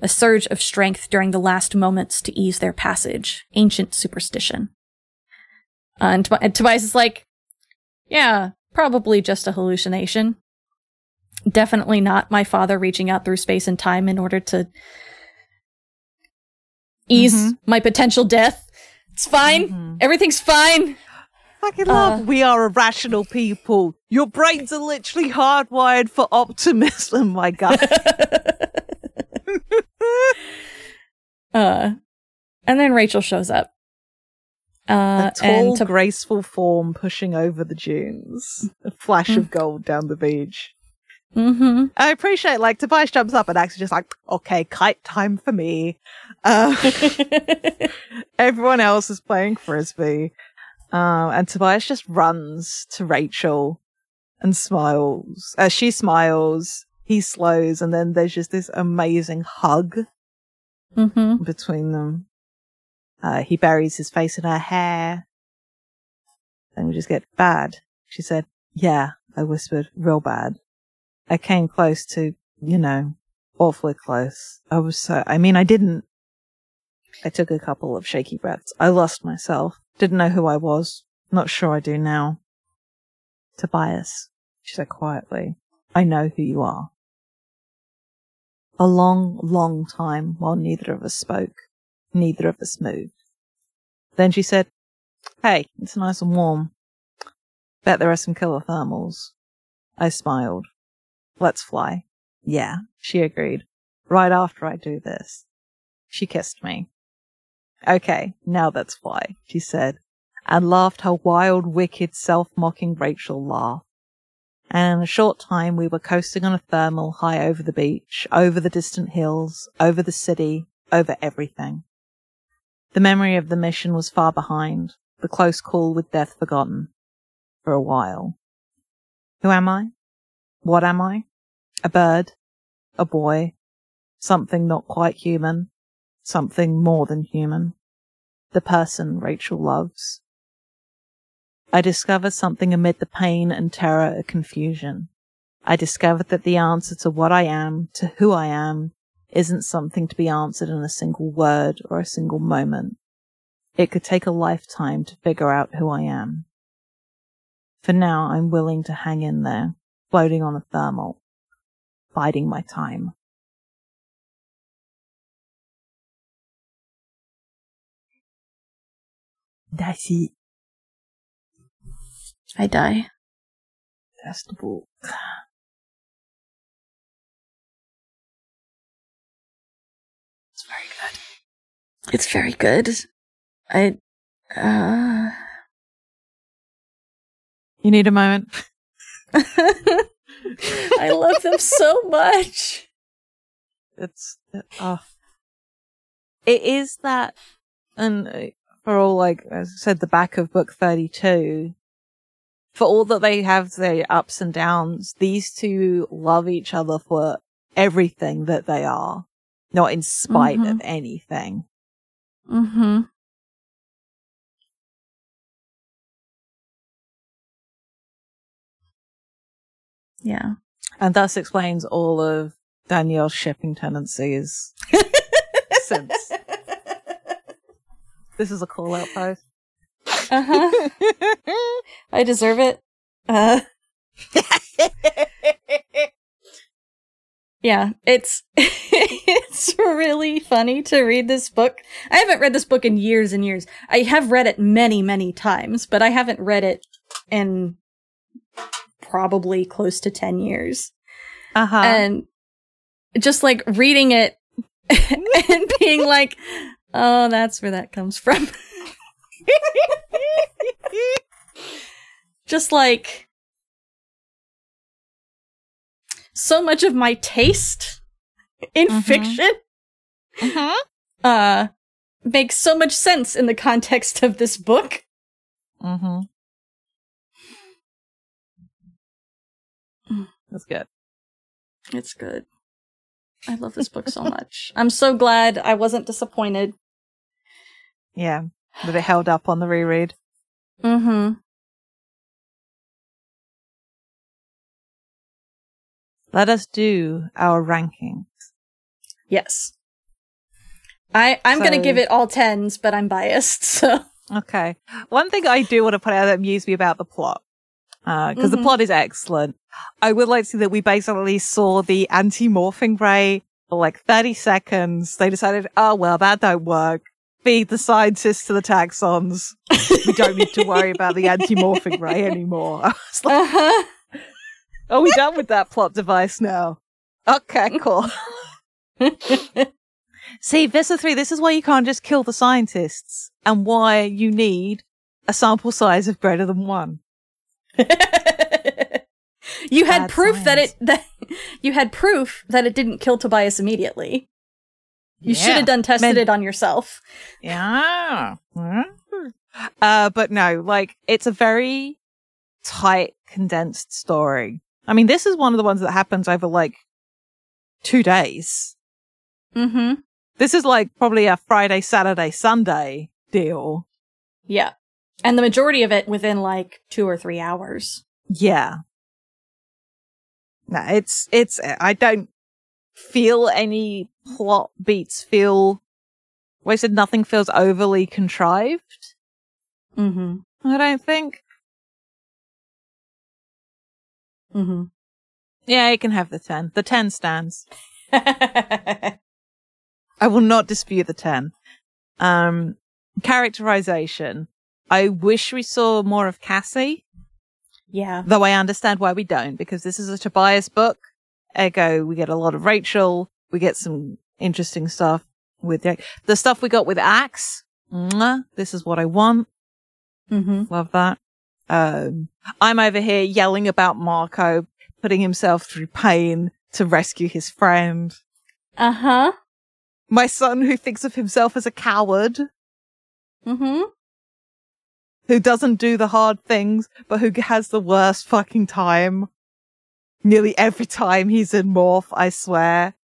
a surge of strength during the last moments to ease their passage. Ancient superstition. Uh, and, Tob- and Tobias is like, yeah, probably just a hallucination. Definitely not my father reaching out through space and time in order to ease Mhm. my potential death. It's fine. Mhm. Everything's fine. Fucking love. Uh, we are irrational people. Your brains are literally hardwired for optimism, my god. uh, and then Rachel shows up. Uh, a tall, to- graceful form pushing over the dunes. A flash of gold down the beach. Mhm. I appreciate, like, Tobias jumps up and is just like, okay, kite time for me. Uh, everyone else is playing frisbee. Um, and Tobias just runs to Rachel and smiles. Uh, she smiles, he slows, and then there's just this amazing hug Mhm. between them. Uh, he buries his face in her hair. And we just get bad. She said, yeah, I whispered, real bad. I came close to, you know, awfully close. I was so, I mean, I didn't. I took a couple of shaky breaths. I lost myself. Didn't know who I was. Not sure I do now. Tobias, she said quietly, I know who you are. A long, long time while neither of us spoke. Neither of us moved. Then she said, Hey, it's nice and warm. Bet there are some killer thermals. I smiled. Let's fly. Yeah, she agreed. Right after I do this. She kissed me. Okay, now let's fly, she said, and laughed her wild, wicked, self-mocking Rachel laugh. And in a short time we were coasting on a thermal high over the beach, over the distant hills, over the city, over everything. The memory of the mission was far behind, the close call with death forgotten. For a while. Who am I? What am I? A bird? A boy? Something not quite human? Something more than human? the person Rachel loves. I discovered something amid the pain and terror and confusion. I discovered that the answer to what I am, to who I am, isn't something to be answered in a single word or a single moment. It could take a lifetime to figure out who I am. For now, I'm willing to hang in there, floating on a thermal, biding my time. That's it. I die. That's the book. It's very good. It's very good. I, uh, You need a moment. I love them so much. It's, oh. It is that, and uh, for all, like, as I said, the back of book 32, for all that they have their ups and downs, these two love each other for everything that they are, not in spite Mhm. of anything. Mm-hmm. Yeah. And thus explains all of Danielle's shipping tendencies since this is a call out post. Uh-huh. I deserve it. Uh, yeah, it's it's really funny to read this book. I haven't read this book in years and years. I have read it many, many times, but I haven't read it in probably close to 10 years. Uh-huh. And just like reading it and being like, "Oh, that's where that comes from." just like so much of my taste in Mhm. fiction Mhm. uh makes so much sense in the context of this book. Mm-hmm. That's good. It's good. I love this book so much. I'm so glad I wasn't disappointed. Yeah. That it held up on the reread. Mm Mhm. Let us do our rankings. Yes. I I'm going to give it all 10s, but I'm biased. So Okay. One thing I do want to point out that amused me about the plot, because the Mhm. plot is excellent. I would like to see that we basically saw the anti-morphing ray for like 30 seconds. They decided, oh, well, that don't work. Feed the scientists to the Taxxons. We don't need to worry about the anti-morphing ray anymore. I was like, uh-huh. are we done with that plot device now? Okay, cool. See, Visser 3, this is why you can't just kill the scientists and why you need a sample size of greater than one. you had Bad proof that it that you had proof that it didn't kill Tobias immediately. You should have done tested it on yourself. Yeah. Uh, but no, like, it's a very tight, condensed story. I mean, this is one of the ones that happens over like two days. Mm-hmm. This is like probably a Friday, Saturday, Sunday deal. Yeah. And the majority of it within like two or three hours. Yeah. No, it's, it's, I don't feel any plot beats feel, well, I said nothing feels overly contrived. Mm-hmm. I don't think. Mm-hmm. Yeah, it can have the 10. The 10 stands. I will not dispute the 10. Um, characterization. I wish we saw more of Cassie, yeah. though I understand why we don't, because this is a Tobias book. Ergo, we get a lot of Rachel. We get some interesting stuff with the, the stuff we got with Ax. This is what I want. Mm-hmm. Love that. Um, I'm over here yelling about Marco putting himself through pain to rescue his friend. Uh-huh. My son who thinks of himself as a coward, Mm-hmm. Who doesn't do the hard things, but who has the worst fucking time. Nearly every time he's in Morph, I swear.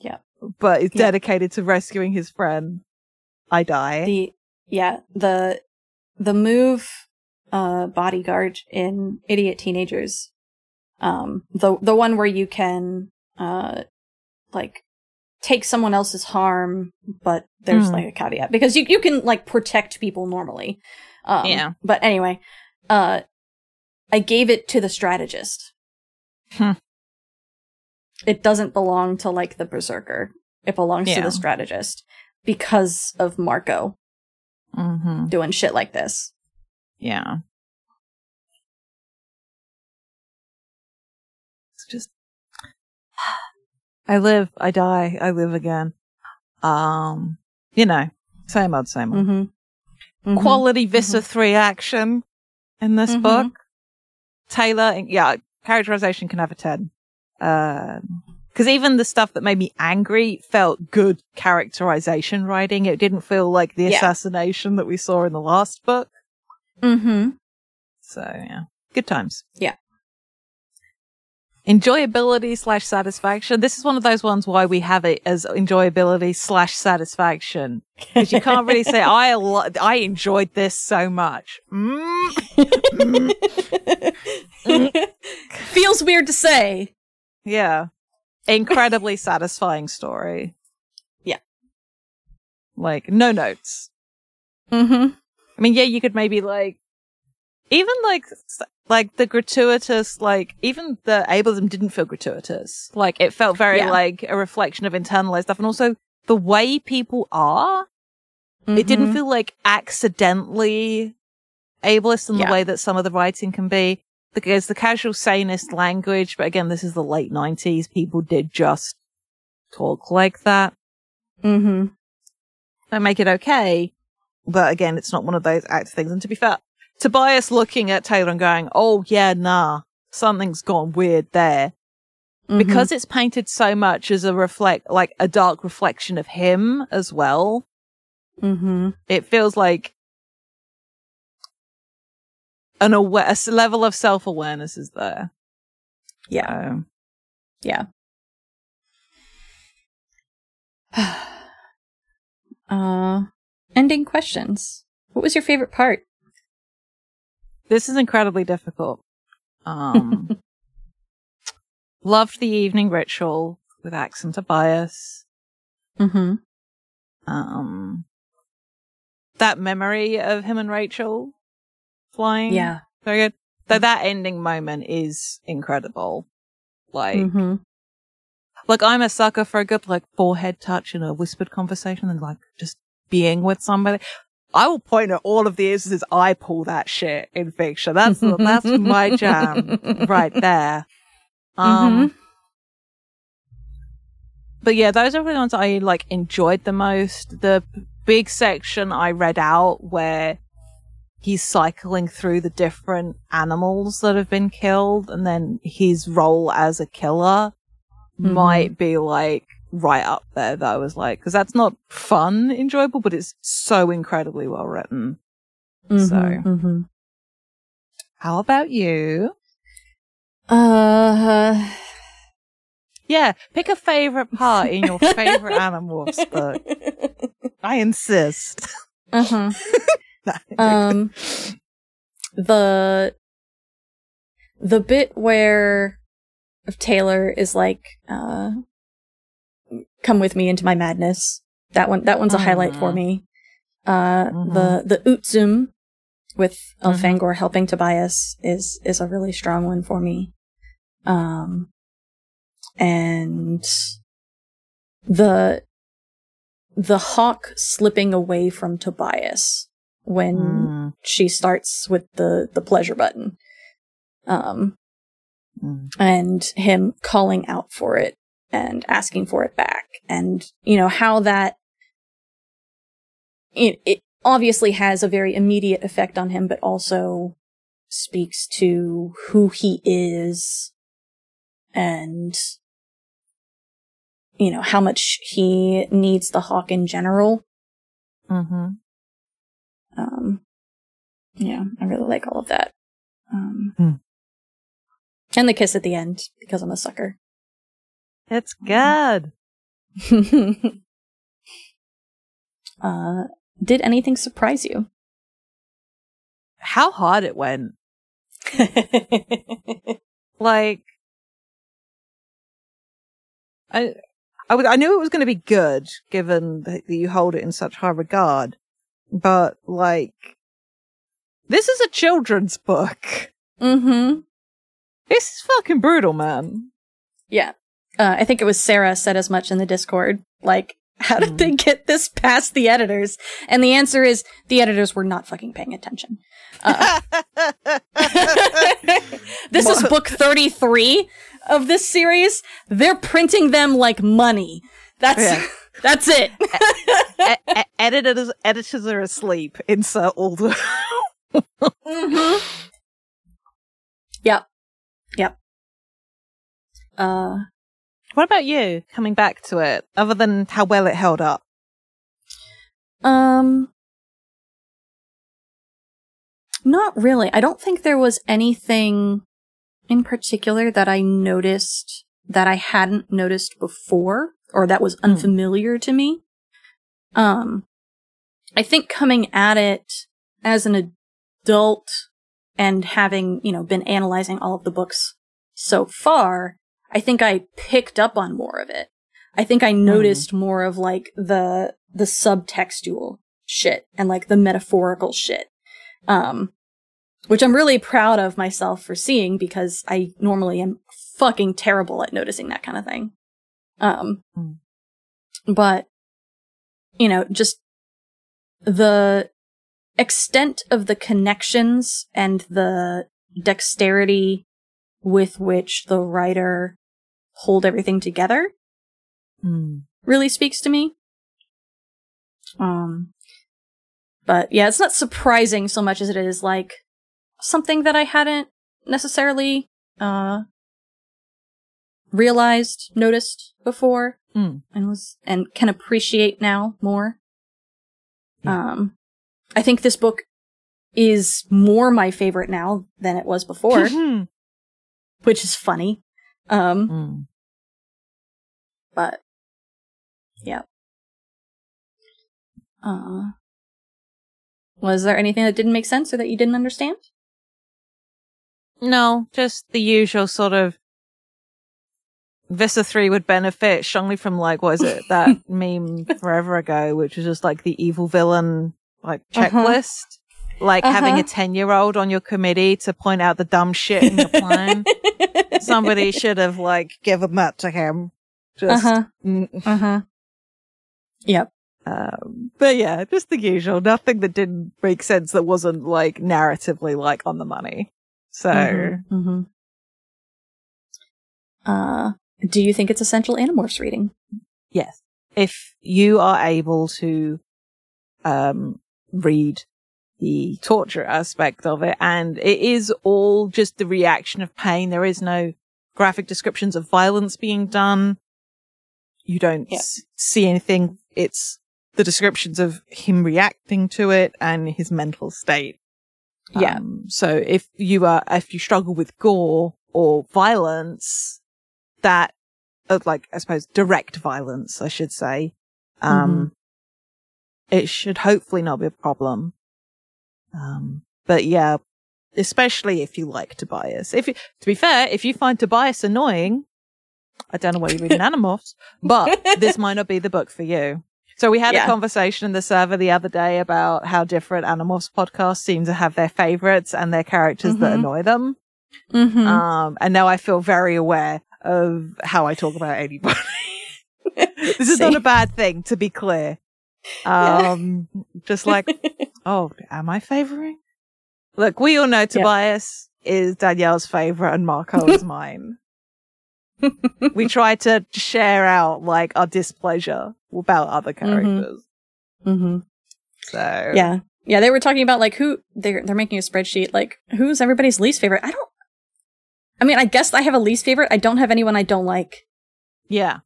Yeah. But is Yeah. dedicated to rescuing his friend. I die. The yeah, the the move uh bodyguard in Idiot Teenagers. Um the the one where you can uh like take someone else's harm, but there's Hmm. like a caveat because you you can like protect people normally. Um, Yeah. But anyway, uh, I gave it to the strategist. Hmm. It doesn't belong to like the berserker. It belongs to the strategist because of Marco Mm-hmm. doing shit like this. Yeah. It's just I live, I die, I live again. Um, you know, same old, same old. Mm-hmm. Quality Visser 3 action in this Mhm. book. Taylor, yeah, characterization can have a 10. Um, cause even the stuff that made me angry felt good characterization writing. It didn't feel like the Yeah. assassination that we saw in the last book. Mm-hmm. So yeah, good times. Yeah. Enjoyability slash satisfaction. This is one of those ones why we have it as enjoyability slash satisfaction because you can't really say I I enjoyed this so much. Mm. Feels weird to say. Yeah, incredibly satisfying story. Yeah. like no notes. Mm-hmm. I mean, yeah, you could maybe like, even like, like the gratuitous, like, even the ableism didn't feel gratuitous. Like, it felt very Yeah. like a reflection of internalized stuff. And also the way people are, it didn't feel like accidentally ableist in Yeah. the way that some of the writing can be. Because the casual sanist language, but again, this is the late 90s. People did just talk like that. Mm-hmm. don't make it okay. But again, it's not one of those act things. And to be fair, Tobias looking at Taylor and going, oh yeah, nah, something's gone weird there. Mm-hmm. Because it's painted so much as a reflect, like a dark reflection of him as well. Mm-hmm. It feels like an aware, a level of self-awareness is there. Yeah. Yeah. uh, ending questions. What was your favorite part? This is incredibly difficult. Um, loved the evening ritual with Ax and Tobias. Mm-hmm. um that memory of him and Rachel flying. Yeah. Very good. Though that ending moment is incredible. Like Mm-hmm. like I'm a sucker for a good like forehead touch in a whispered conversation and like just being with somebody. I will point at all of the instances I pull that shit in fiction. That's that's my jam right there. Um but yeah, those are the ones I like enjoyed the most. The big section I read out where he's cycling through the different animals that have been killed and then his role as a killer Mhm. might be like right up there that I was like, cause that's not fun, enjoyable, but it's so incredibly well written. Mm-hmm. So- Mm-hmm. How about you? Uh, Yeah, pick a favorite part in your favorite Animorphs book. I insist. uh-huh. um the the bit where Taylor is like uh come with me into my madness that one that one's a highlight for Mhm. me uh the the Utsum with Mhm. Elfangor helping Tobias is is a really strong one for me um and the the hawk slipping away from Tobias when Mm, she starts with the the pleasure button um mm. and him calling out for it and asking for it back and you know how that it, it obviously has a very immediate effect on him but also speaks to who he is and you know how much he needs the hawk in general Mm-hmm. Um, yeah, I really like all of that. Um, Hmm. and the kiss at the end because I'm a sucker. It's good. uh, did anything surprise you? How hard it went. Like, I, I, w- I knew it was going to be good, given that you hold it in such high regard. But like, this is a children's book. mm-hmm. This is fucking brutal, man. Yeah. Uh, I think it was Sarah said as much in the Discord. Like, how did Hmm. they get this past the editors? And the answer is the editors were not fucking paying attention. Uh, this is book 33 of this series. They're printing them like money. That's Yeah. that's it. E- e- editors, editors are asleep. Insert all the. mm-hmm. Yep. Yep. Uh what about you? Coming back to it, other than how well it held up. Um, not really. I don't think there was anything in particular that I noticed that I hadn't noticed before or that was unfamiliar to me. Um, I think coming at it as an adult and having, you know, been analyzing all of the books so far, I think I picked up on more of it. I think I noticed more of like the the subtextual shit and like the metaphorical shit. Um which I'm really proud of myself for seeing because I normally am fucking terrible at noticing that kind of thing. Um Mm. but you know, just the extent of the connections and the dexterity with which the writer hold everything together Hmm. really speaks to me. Um, but yeah, it's not surprising so much as it is like something that I hadn't necessarily uh realized, noticed before, Mm. and was and can appreciate now more. Yeah. Um, I think this book is more my favorite now than it was before, which is funny. Um, Hmm. but yeah. Uh, was there anything that didn't make sense or that you didn't understand? No, just the usual sort of. Visser 3 would benefit strongly from like, what is it, that meme forever ago, which was just like the evil villain, like Uh-huh. checklist. Like having a Uh-huh. 10 year old on your committee to point out the dumb shit in your plan. Somebody should have like given that to him. Uh huh. mm, Uh huh. Yep. um, but yeah, just the usual. Nothing that didn't make sense that wasn't like narratively like on the money. So, Mm-hmm. Uh, do you think it's essential Animorphs reading? Yes. If you are able to um read the torture aspect of it and it is all just the reaction of pain, there is no graphic descriptions of violence being done. You don't Yeah. s- see anything. It's the descriptions of him reacting to it and his mental state. Yeah. Um, so if you are, if you struggle with gore or violence, that, uh, like, I suppose direct violence, I should say, um, it should hopefully not be a problem. Um, but yeah, especially if you like Tobias. If you, to be fair, if you find Tobias annoying, I don't know why you're reading Animorphs, but this might not be the book for you. So we had Yeah. a conversation in the server the other day about how different Animorphs podcasts seem to have their favorites and their characters that Mhm. annoy them. Mm-hmm. Um, and now I feel very aware of how I talk about anybody. this is not a bad thing, to be clear. Um, just like, oh, am I favoring? Look, we all know Tobias is Danielle's favorite and Marco is mine. we try to share out like our displeasure about other characters. mm-hmm. So Yeah. Yeah, they were talking about like who they're they're making a spreadsheet like who's everybody's least favorite. I don't I mean, I guess I have a least favorite. I don't have anyone I don't like. yeah.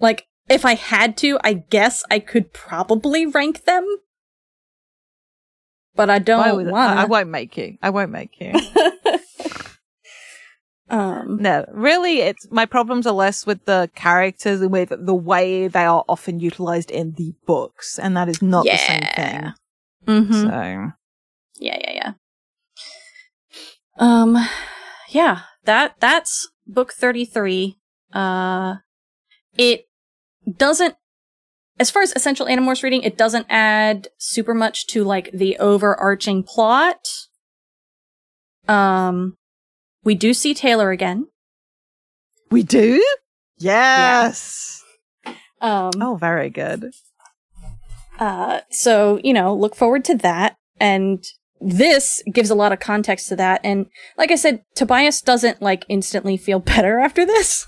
Like if I had to, I guess I could probably rank them. But I don't want I, I won't make you. I won't make you. Um, No, really, it's my problems are less with the characters and with the way they are often utilized in the books, and that is not the same Yeah. thing. mhm. So, Yeah, yeah, yeah. Um, yeah, that that's book thirty three. Uh, it doesn't, as far as essential Animorphs reading, it doesn't add super much to like the overarching plot. Um, we do see Taylor again. we do. Yes. Um, Oh, very good. Uh, so, you know, look forward to that. And this gives a lot of context to that. And like I said, Tobias doesn't like instantly feel better after this.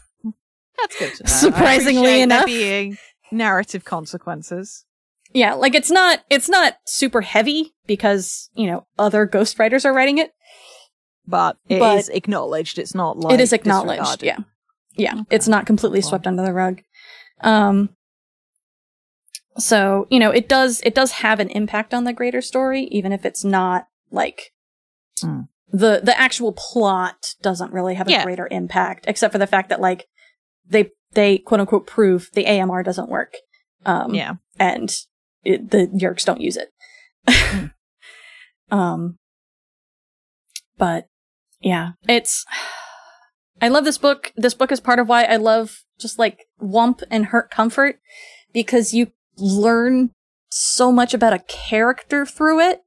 That's good to know. Surprisingly enough. being narrative consequences. Yeah, like it's not, it's not super heavy because, you know, other ghostwriters are writing it. But it is But- acknowledged. It's not like it is acknowledged. disregarded. Yeah. Yeah. Okay. It's not completely Cool. swept under the rug. Um, so, you know, it does, it does have an impact on the greater story, even if it's not like Hmm. the, the actual plot doesn't really have a Yeah. greater impact, except for the fact that like they, they quote unquote prove the AMR doesn't work. Um, Yeah. and it, the Yeerks don't use it. um, but yeah, it's. I love this book. This book is part of why I love just like Whump and Hurt Comfort because you learn so much about a character through it.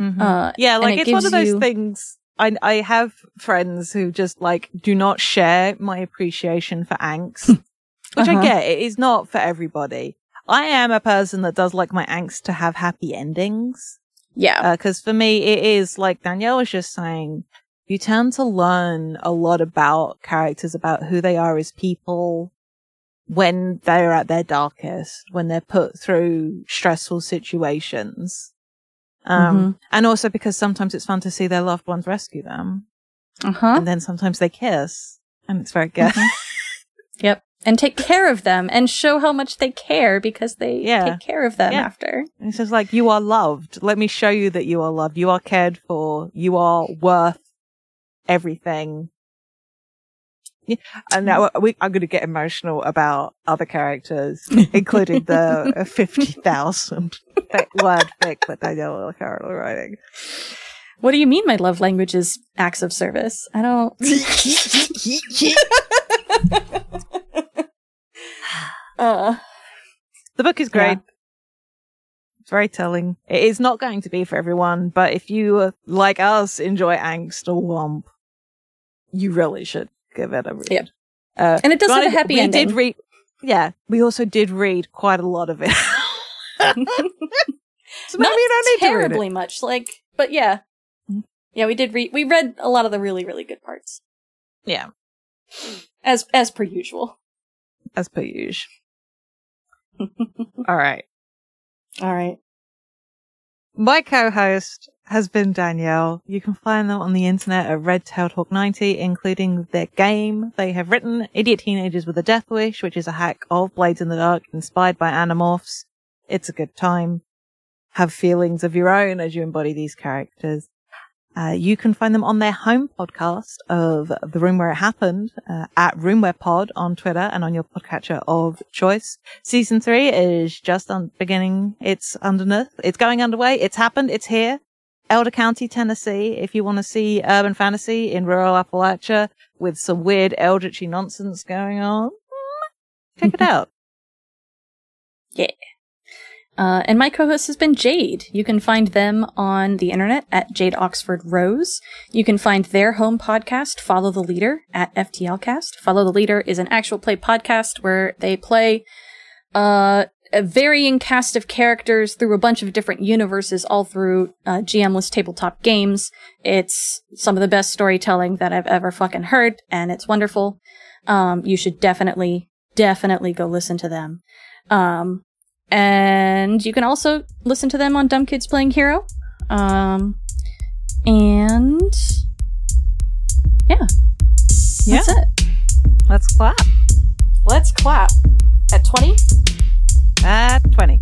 Mhm. Uh, Yeah, like it it's one of those you- things. I I have friends who just like do not share my appreciation for angst, which Uh-huh. I get. It is not for everybody. I am a person that does like my angst to have happy endings. Yeah. Because for me, it is like Danielle was just saying, you tend to learn a lot about characters, about who they are as people when they're at their darkest, when they're put through stressful situations. Um, Mm-hmm. and also because sometimes it's fun to see their loved ones rescue them. Uh huh. And then sometimes they kiss and it's very good. Yep. And take care of them and show how much they care because they Yeah. take care of them Yeah. after. And it's just like, you are loved. Let me show you that you are loved. You are cared for. You are worth everything. Yeah. And now we, I'm going to get emotional about other characters, including the 50,000 word fic that Danielle is currently writing. What do you mean my love language is acts of service? I don't. uh, The book is great. Yeah. It's very telling. It is not going to be for everyone, but if you, uh, like us, enjoy angst or whump, you really should give it a read. Yep. Uh, and it does have a happy we ending. did read, yeah, we also did read quite a lot of it. so maybe Not you don't need to read terribly it. much, like, but yeah, Mhm. yeah, we did read. We read a lot of the really, really good parts, Yeah, as as per usual. as per usual. All right. All right. My co-host has been Danielle. You can find them on the internet at Red Tailed Hawk 90, including their game. They have written Idiot Teenagers with a Death Wish, which is a hack of Blades in the Dark inspired by Animorphs. It's a good time. Have feelings of your own as you embody these characters. Uh, you can find them on their home podcast of The Room Where It Happened, uh, at Roomwhere Pod on Twitter and on your podcatcher of choice. Season three is just on beginning. It's underneath. It's going underway. It's happened. It's here. Elder County, Tennessee. If you want to see urban fantasy in rural Appalachia with some weird eldritchy nonsense going on, check it out. Uh, and my co-host has been Jade. You can find them on the internet at Jade Oxford Rose. You can find their home podcast, Follow the Leader, at FTLcast. Follow the Leader is an actual play podcast where they play uh, a varying cast of characters through a bunch of different universes, all through uh, GMless tabletop games. It's some of the best storytelling that I've ever fucking heard, and it's wonderful. Um, you should definitely, definitely go listen to them. Um, and you can also listen to them on Dumb Kids Playing Hero. Um, and yeah, Yeah. that's it. Let's clap. Let's clap at 20. At 20.